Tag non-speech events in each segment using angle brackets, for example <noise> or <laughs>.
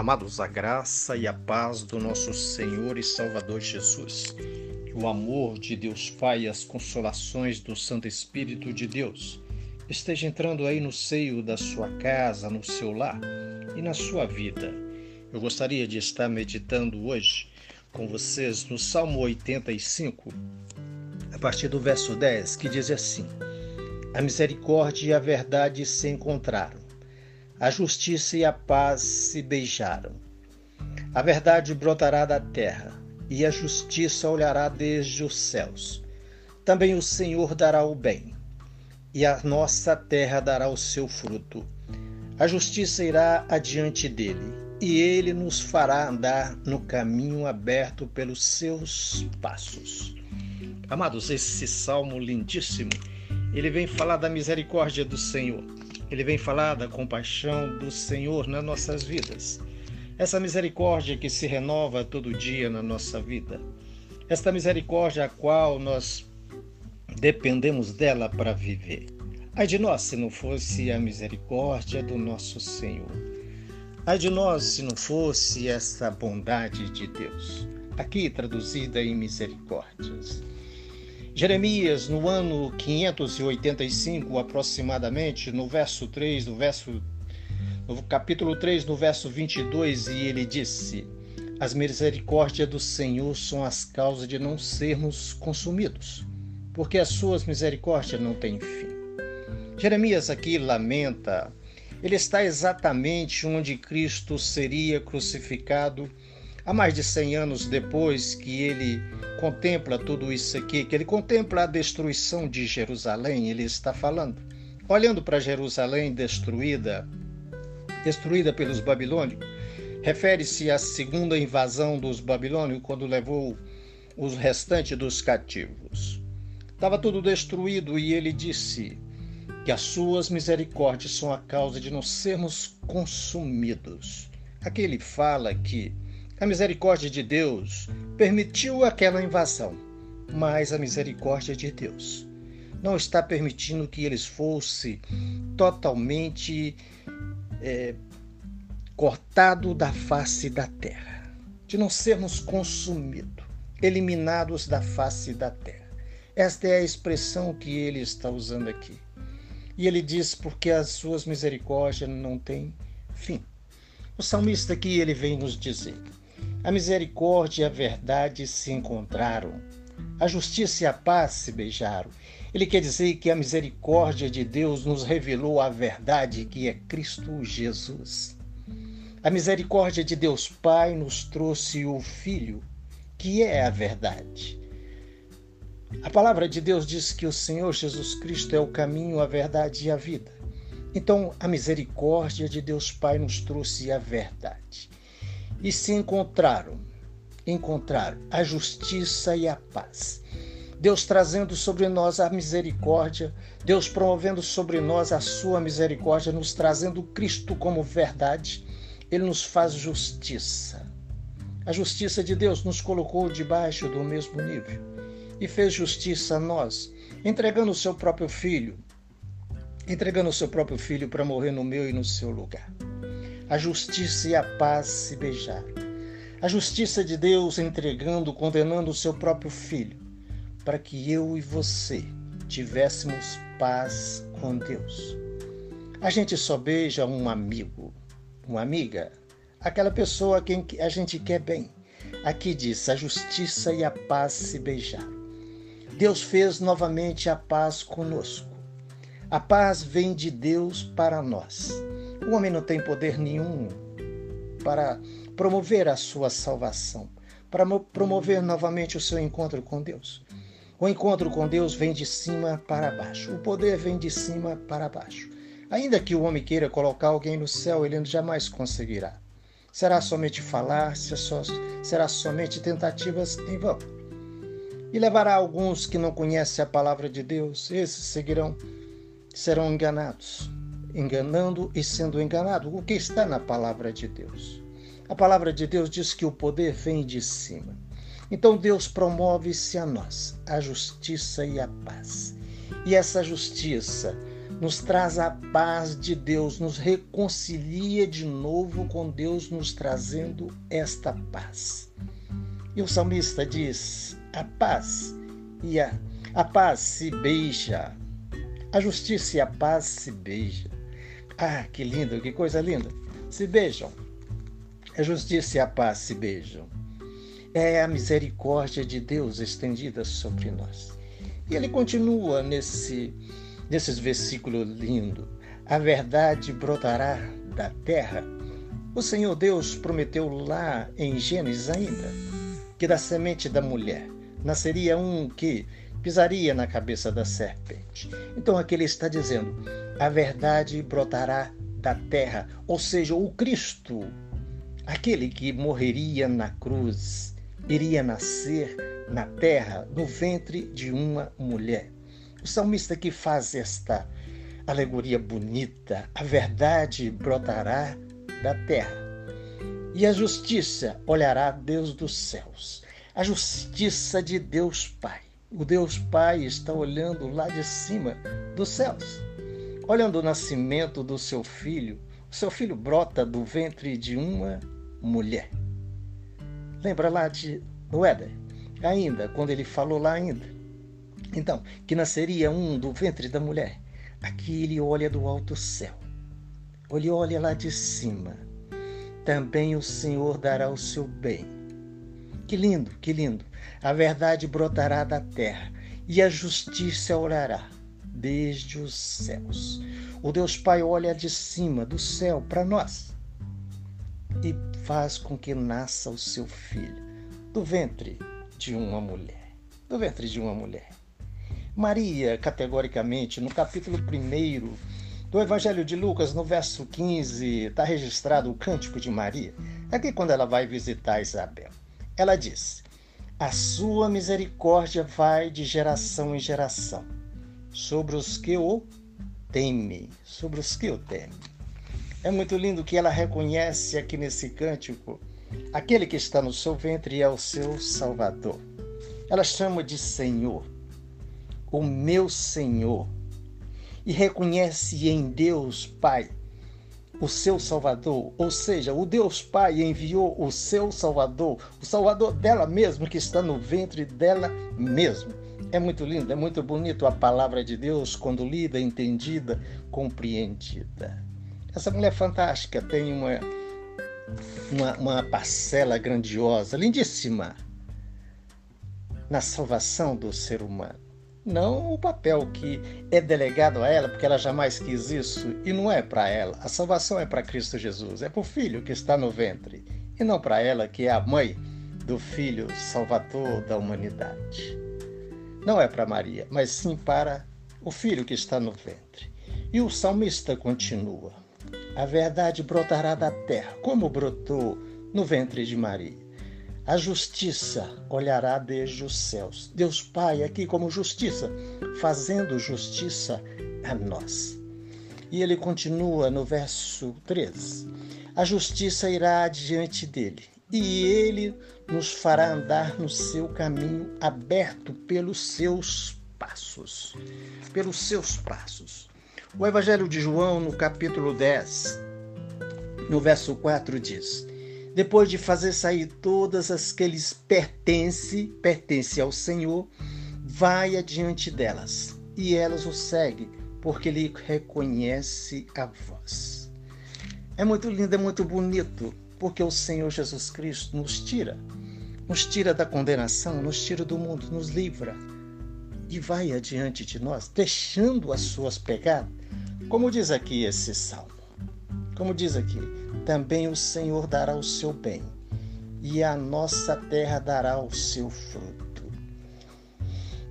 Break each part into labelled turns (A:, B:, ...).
A: Amados, a graça e a paz do nosso Senhor e Salvador Jesus, que o amor de Deus Pai e as consolações do Santo Espírito de Deus esteja entrando aí no seio da sua casa, no seu lar e na sua vida. Eu gostaria de estar meditando hoje com vocês no Salmo 85, a partir do verso 10, que diz assim: A misericórdia e a verdade se encontraram a justiça e a paz se beijaram. A verdade brotará da terra, e a justiça olhará desde os céus. Também o Senhor dará o bem, e a nossa terra dará o seu fruto. A justiça irá adiante dele, e ele nos fará andar no caminho aberto pelos seus passos. Amados, esse salmo lindíssimo, ele vem falar da misericórdia do Senhor ele vem falar da compaixão do Senhor nas nossas vidas. Essa misericórdia que se renova todo dia na nossa vida. Esta misericórdia a qual nós dependemos dela para viver. Ai de nós se não fosse a misericórdia do nosso Senhor. Ai de nós se não fosse essa bondade de Deus. Aqui traduzida em misericórdias. Jeremias, no ano 585 aproximadamente, no verso 3, no verso no capítulo 3, no verso 22, e ele disse: As misericórdias do Senhor são as causas de não sermos consumidos, porque as suas misericórdias não têm fim. Jeremias aqui lamenta, ele está exatamente onde Cristo seria crucificado há mais de 100 anos depois que ele contempla tudo isso aqui, que ele contempla a destruição de Jerusalém, ele está falando, olhando para Jerusalém destruída, destruída pelos babilônios, refere-se à segunda invasão dos babilônios quando levou os restantes dos cativos. Estava tudo destruído e ele disse que as suas misericórdias são a causa de não sermos consumidos. Aqui ele fala que a misericórdia de Deus permitiu aquela invasão, mas a misericórdia de Deus não está permitindo que eles fossem totalmente é, cortados da face da terra, de não sermos consumidos, eliminados da face da terra. Esta é a expressão que ele está usando aqui. E ele diz: porque as suas misericórdias não têm fim. O salmista aqui ele vem nos dizer a misericórdia e a verdade se encontraram. A justiça e a paz se beijaram. Ele quer dizer que a misericórdia de Deus nos revelou a verdade que é Cristo Jesus. A misericórdia de Deus Pai nos trouxe o Filho, que é a verdade. A palavra de Deus diz que o Senhor Jesus Cristo é o caminho, a verdade e a vida. Então, a misericórdia de Deus Pai nos trouxe a verdade e se encontraram, encontraram a justiça e a paz. Deus trazendo sobre nós a misericórdia, Deus promovendo sobre nós a sua misericórdia, nos trazendo Cristo como verdade, ele nos faz justiça. A justiça de Deus nos colocou debaixo do mesmo nível e fez justiça a nós, entregando o seu próprio filho, entregando o seu próprio filho para morrer no meu e no seu lugar a justiça e a paz se beijaram. A justiça de Deus entregando, condenando o seu próprio filho, para que eu e você tivéssemos paz com Deus. A gente só beija um amigo, uma amiga, aquela pessoa a quem a gente quer bem. Aqui diz: a justiça e a paz se beijaram. Deus fez novamente a paz conosco. A paz vem de Deus para nós. O homem não tem poder nenhum para promover a sua salvação, para promover novamente o seu encontro com Deus. O encontro com Deus vem de cima para baixo. O poder vem de cima para baixo. Ainda que o homem queira colocar alguém no céu, ele jamais conseguirá. Será somente falar, será somente tentativas em vão. E levará alguns que não conhecem a palavra de Deus, esses seguirão, serão enganados enganando e sendo enganado. O que está na palavra de Deus? A palavra de Deus diz que o poder vem de cima. Então Deus promove-se a nós a justiça e a paz. E essa justiça nos traz a paz de Deus, nos reconcilia de novo com Deus, nos trazendo esta paz. E o salmista diz: a paz e a, a paz se beija, a justiça e a paz se beijam. <laughs> Ah, que lindo, que coisa linda! Se beijam. A justiça e a paz se beijam. É a misericórdia de Deus estendida sobre nós. E ele continua nesse, nesses versículos lindos. A verdade brotará da terra. O Senhor Deus prometeu lá em Gênesis ainda que da semente da mulher nasceria um que pisaria na cabeça da serpente. Então aqui ele está dizendo: a verdade brotará da terra, ou seja, o Cristo, aquele que morreria na cruz, iria nascer na terra, no ventre de uma mulher. O salmista que faz esta alegoria bonita, a verdade brotará da terra. E a justiça olhará Deus dos céus, a justiça de Deus Pai. O Deus Pai está olhando lá de cima dos céus, olhando o nascimento do seu filho. O seu filho brota do ventre de uma mulher. Lembra lá de no Éden? Ainda, quando ele falou lá ainda. Então, que nasceria um do ventre da mulher. Aqui ele olha do alto céu. Ele olha lá de cima. Também o Senhor dará o seu bem. Que lindo, que lindo. A verdade brotará da terra e a justiça orará desde os céus. O Deus Pai olha de cima do céu para nós e faz com que nasça o seu filho do ventre de uma mulher. Do ventre de uma mulher. Maria, categoricamente, no capítulo 1 do Evangelho de Lucas, no verso 15, está registrado o cântico de Maria. Aqui, quando ela vai visitar Isabel, ela diz: A sua misericórdia vai de geração em geração sobre os que o temem. Sobre os que o temem. É muito lindo que ela reconhece aqui nesse cântico Aquele que está no seu ventre é o seu Salvador. Ela chama de Senhor, o meu Senhor, e reconhece em Deus Pai o seu Salvador, ou seja, o Deus Pai enviou o seu Salvador, o Salvador dela mesma que está no ventre dela mesma. É muito lindo, é muito bonito a palavra de Deus quando lida, entendida, compreendida. Essa mulher fantástica tem uma uma, uma parcela grandiosa, lindíssima, na salvação do ser humano. Não o papel que é delegado a ela, porque ela jamais quis isso, e não é para ela. A salvação é para Cristo Jesus, é para o filho que está no ventre, e não para ela, que é a mãe do filho salvador da humanidade. Não é para Maria, mas sim para o filho que está no ventre. E o salmista continua: a verdade brotará da terra, como brotou no ventre de Maria. A justiça olhará desde os céus. Deus Pai aqui como justiça, fazendo justiça a nós. E ele continua no verso 3. A justiça irá adiante dele, e ele nos fará andar no seu caminho aberto pelos seus passos. Pelos seus passos. O Evangelho de João, no capítulo 10, no verso 4, diz: Depois de fazer sair todas as que lhes pertence, pertence ao Senhor, vai adiante delas, e elas o seguem, porque ele reconhece a voz. É muito lindo, é muito bonito, porque o Senhor Jesus Cristo nos tira, nos tira da condenação, nos tira do mundo, nos livra e vai adiante de nós, deixando as suas pegadas como diz aqui esse salmo, como diz aqui, também o Senhor dará o seu bem, e a nossa terra dará o seu fruto.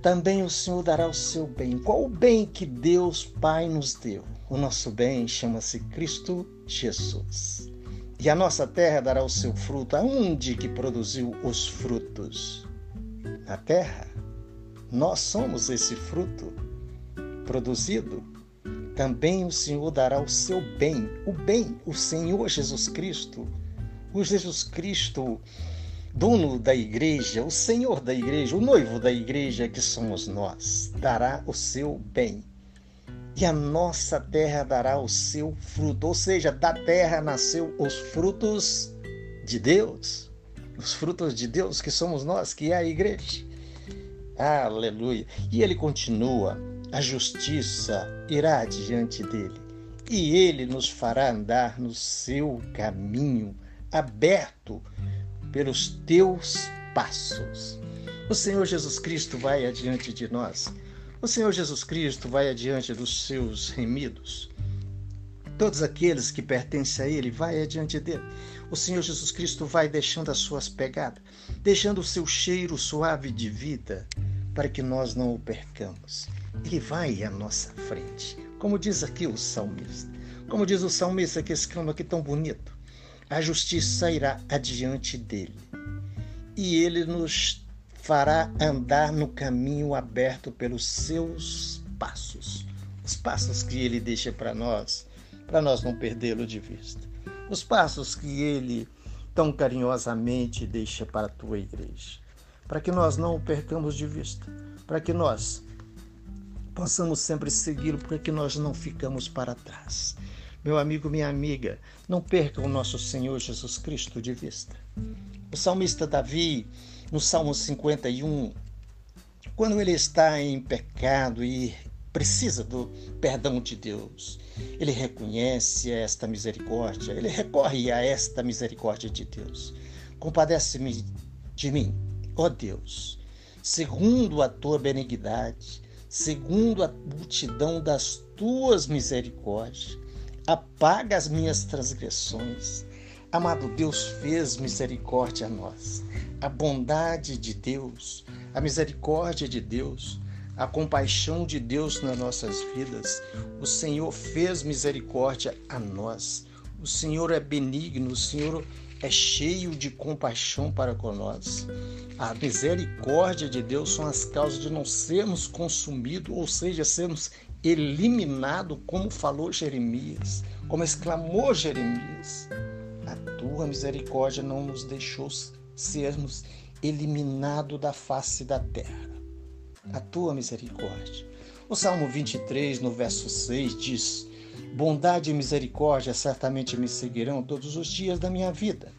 A: Também o Senhor dará o seu bem. Qual o bem que Deus Pai nos deu? O nosso bem chama-se Cristo Jesus. E a nossa terra dará o seu fruto. Aonde que produziu os frutos? Na terra. Nós somos esse fruto produzido também o Senhor dará o seu bem, o bem, o Senhor Jesus Cristo, o Jesus Cristo, dono da igreja, o Senhor da igreja, o noivo da igreja que somos nós, dará o seu bem. E a nossa terra dará o seu fruto. Ou seja, da terra nasceu os frutos de Deus. Os frutos de Deus que somos nós, que é a igreja. Aleluia. E ele continua: a justiça irá diante dele, e ele nos fará andar no seu caminho aberto pelos teus passos. O Senhor Jesus Cristo vai adiante de nós. O Senhor Jesus Cristo vai adiante dos seus remidos. Todos aqueles que pertencem a Ele, vai adiante dele. O Senhor Jesus Cristo vai deixando as suas pegadas, deixando o seu cheiro suave de vida, para que nós não o percamos. Ele vai à nossa frente, como diz aqui o salmista. Como diz o salmista que exclama aqui tão bonito: a justiça irá adiante dele, e ele nos fará andar no caminho aberto pelos seus passos. Os passos que ele deixa para nós, para nós não perdê-lo de vista. Os passos que ele tão carinhosamente deixa para a tua igreja. Para que nós não o percamos de vista. Para que nós possamos sempre segui-lo, para que nós não ficamos para trás. Meu amigo, minha amiga, não perca o nosso Senhor Jesus Cristo de vista. O salmista Davi, no Salmo 51, quando ele está em pecado e precisa do perdão de Deus, ele reconhece esta misericórdia, ele recorre a esta misericórdia de Deus. Compadece-me de mim, ó Deus, segundo a tua benignidade, segundo a multidão das tuas misericórdias apaga as minhas transgressões. Amado Deus fez misericórdia a nós. A bondade de Deus, a misericórdia de Deus, a compaixão de Deus nas nossas vidas. O Senhor fez misericórdia a nós. O Senhor é benigno, o Senhor é cheio de compaixão para com nós. A misericórdia de Deus são as causas de não sermos consumidos, ou seja, sermos eliminado, como falou Jeremias, como exclamou Jeremias. A tua misericórdia não nos deixou sermos eliminados da face da terra. A tua misericórdia. O Salmo 23, no verso 6, diz: Bondade e misericórdia certamente me seguirão todos os dias da minha vida.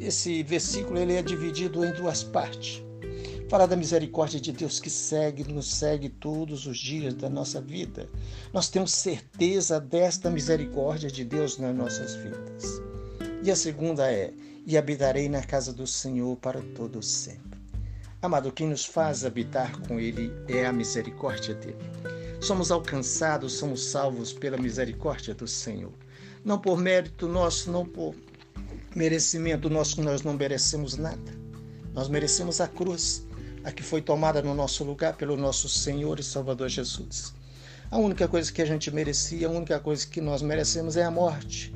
A: Esse versículo ele é dividido em duas partes. Fala da misericórdia de Deus que segue, nos segue todos os dias da nossa vida. Nós temos certeza desta misericórdia de Deus nas nossas vidas. E a segunda é: e habitarei na casa do Senhor para todo sempre. Amado, quem nos faz habitar com Ele é a misericórdia dele. Somos alcançados, somos salvos pela misericórdia do Senhor. Não por mérito nosso, não por merecimento nosso, nós não merecemos nada. Nós merecemos a cruz, a que foi tomada no nosso lugar pelo nosso Senhor e Salvador Jesus. A única coisa que a gente merecia, a única coisa que nós merecemos é a morte.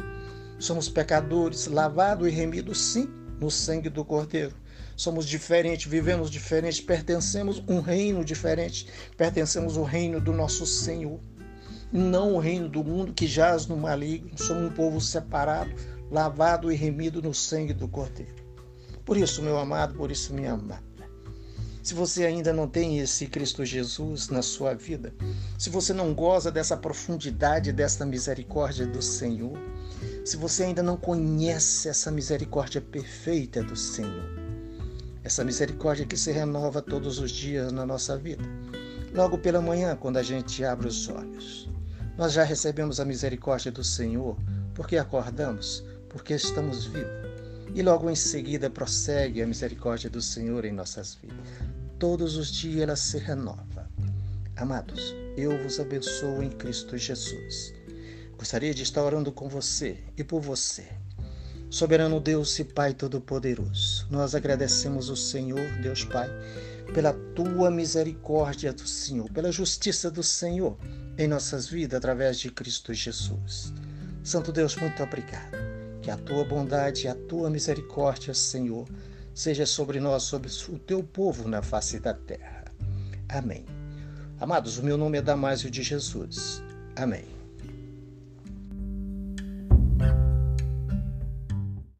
A: Somos pecadores, lavados e remidos, sim, no sangue do Cordeiro. Somos diferentes, vivemos diferente, pertencemos um reino diferente, pertencemos ao reino do nosso Senhor, não o reino do mundo que jaz no maligno. Somos um povo separado, lavado e remido no sangue do Cordeiro. Por isso, meu amado, por isso, minha amada, se você ainda não tem esse Cristo Jesus na sua vida, se você não goza dessa profundidade, dessa misericórdia do Senhor, se você ainda não conhece essa misericórdia perfeita do Senhor, essa misericórdia que se renova todos os dias na nossa vida, logo pela manhã, quando a gente abre os olhos, nós já recebemos a misericórdia do Senhor porque acordamos, porque estamos vivos. E logo em seguida prossegue a misericórdia do Senhor em nossas vidas todos os dias ela se renova. Amados, eu vos abençoo em Cristo Jesus. Gostaria de estar orando com você e por você. Soberano Deus e Pai Todo-Poderoso, nós agradecemos o Senhor, Deus Pai, pela tua misericórdia do Senhor, pela justiça do Senhor em nossas vidas através de Cristo Jesus. Santo Deus, muito obrigado. Que a tua bondade e a tua misericórdia, Senhor, seja sobre nós, sobre o teu povo na face da terra. Amém. Amados, o meu nome é Damásio de Jesus. Amém.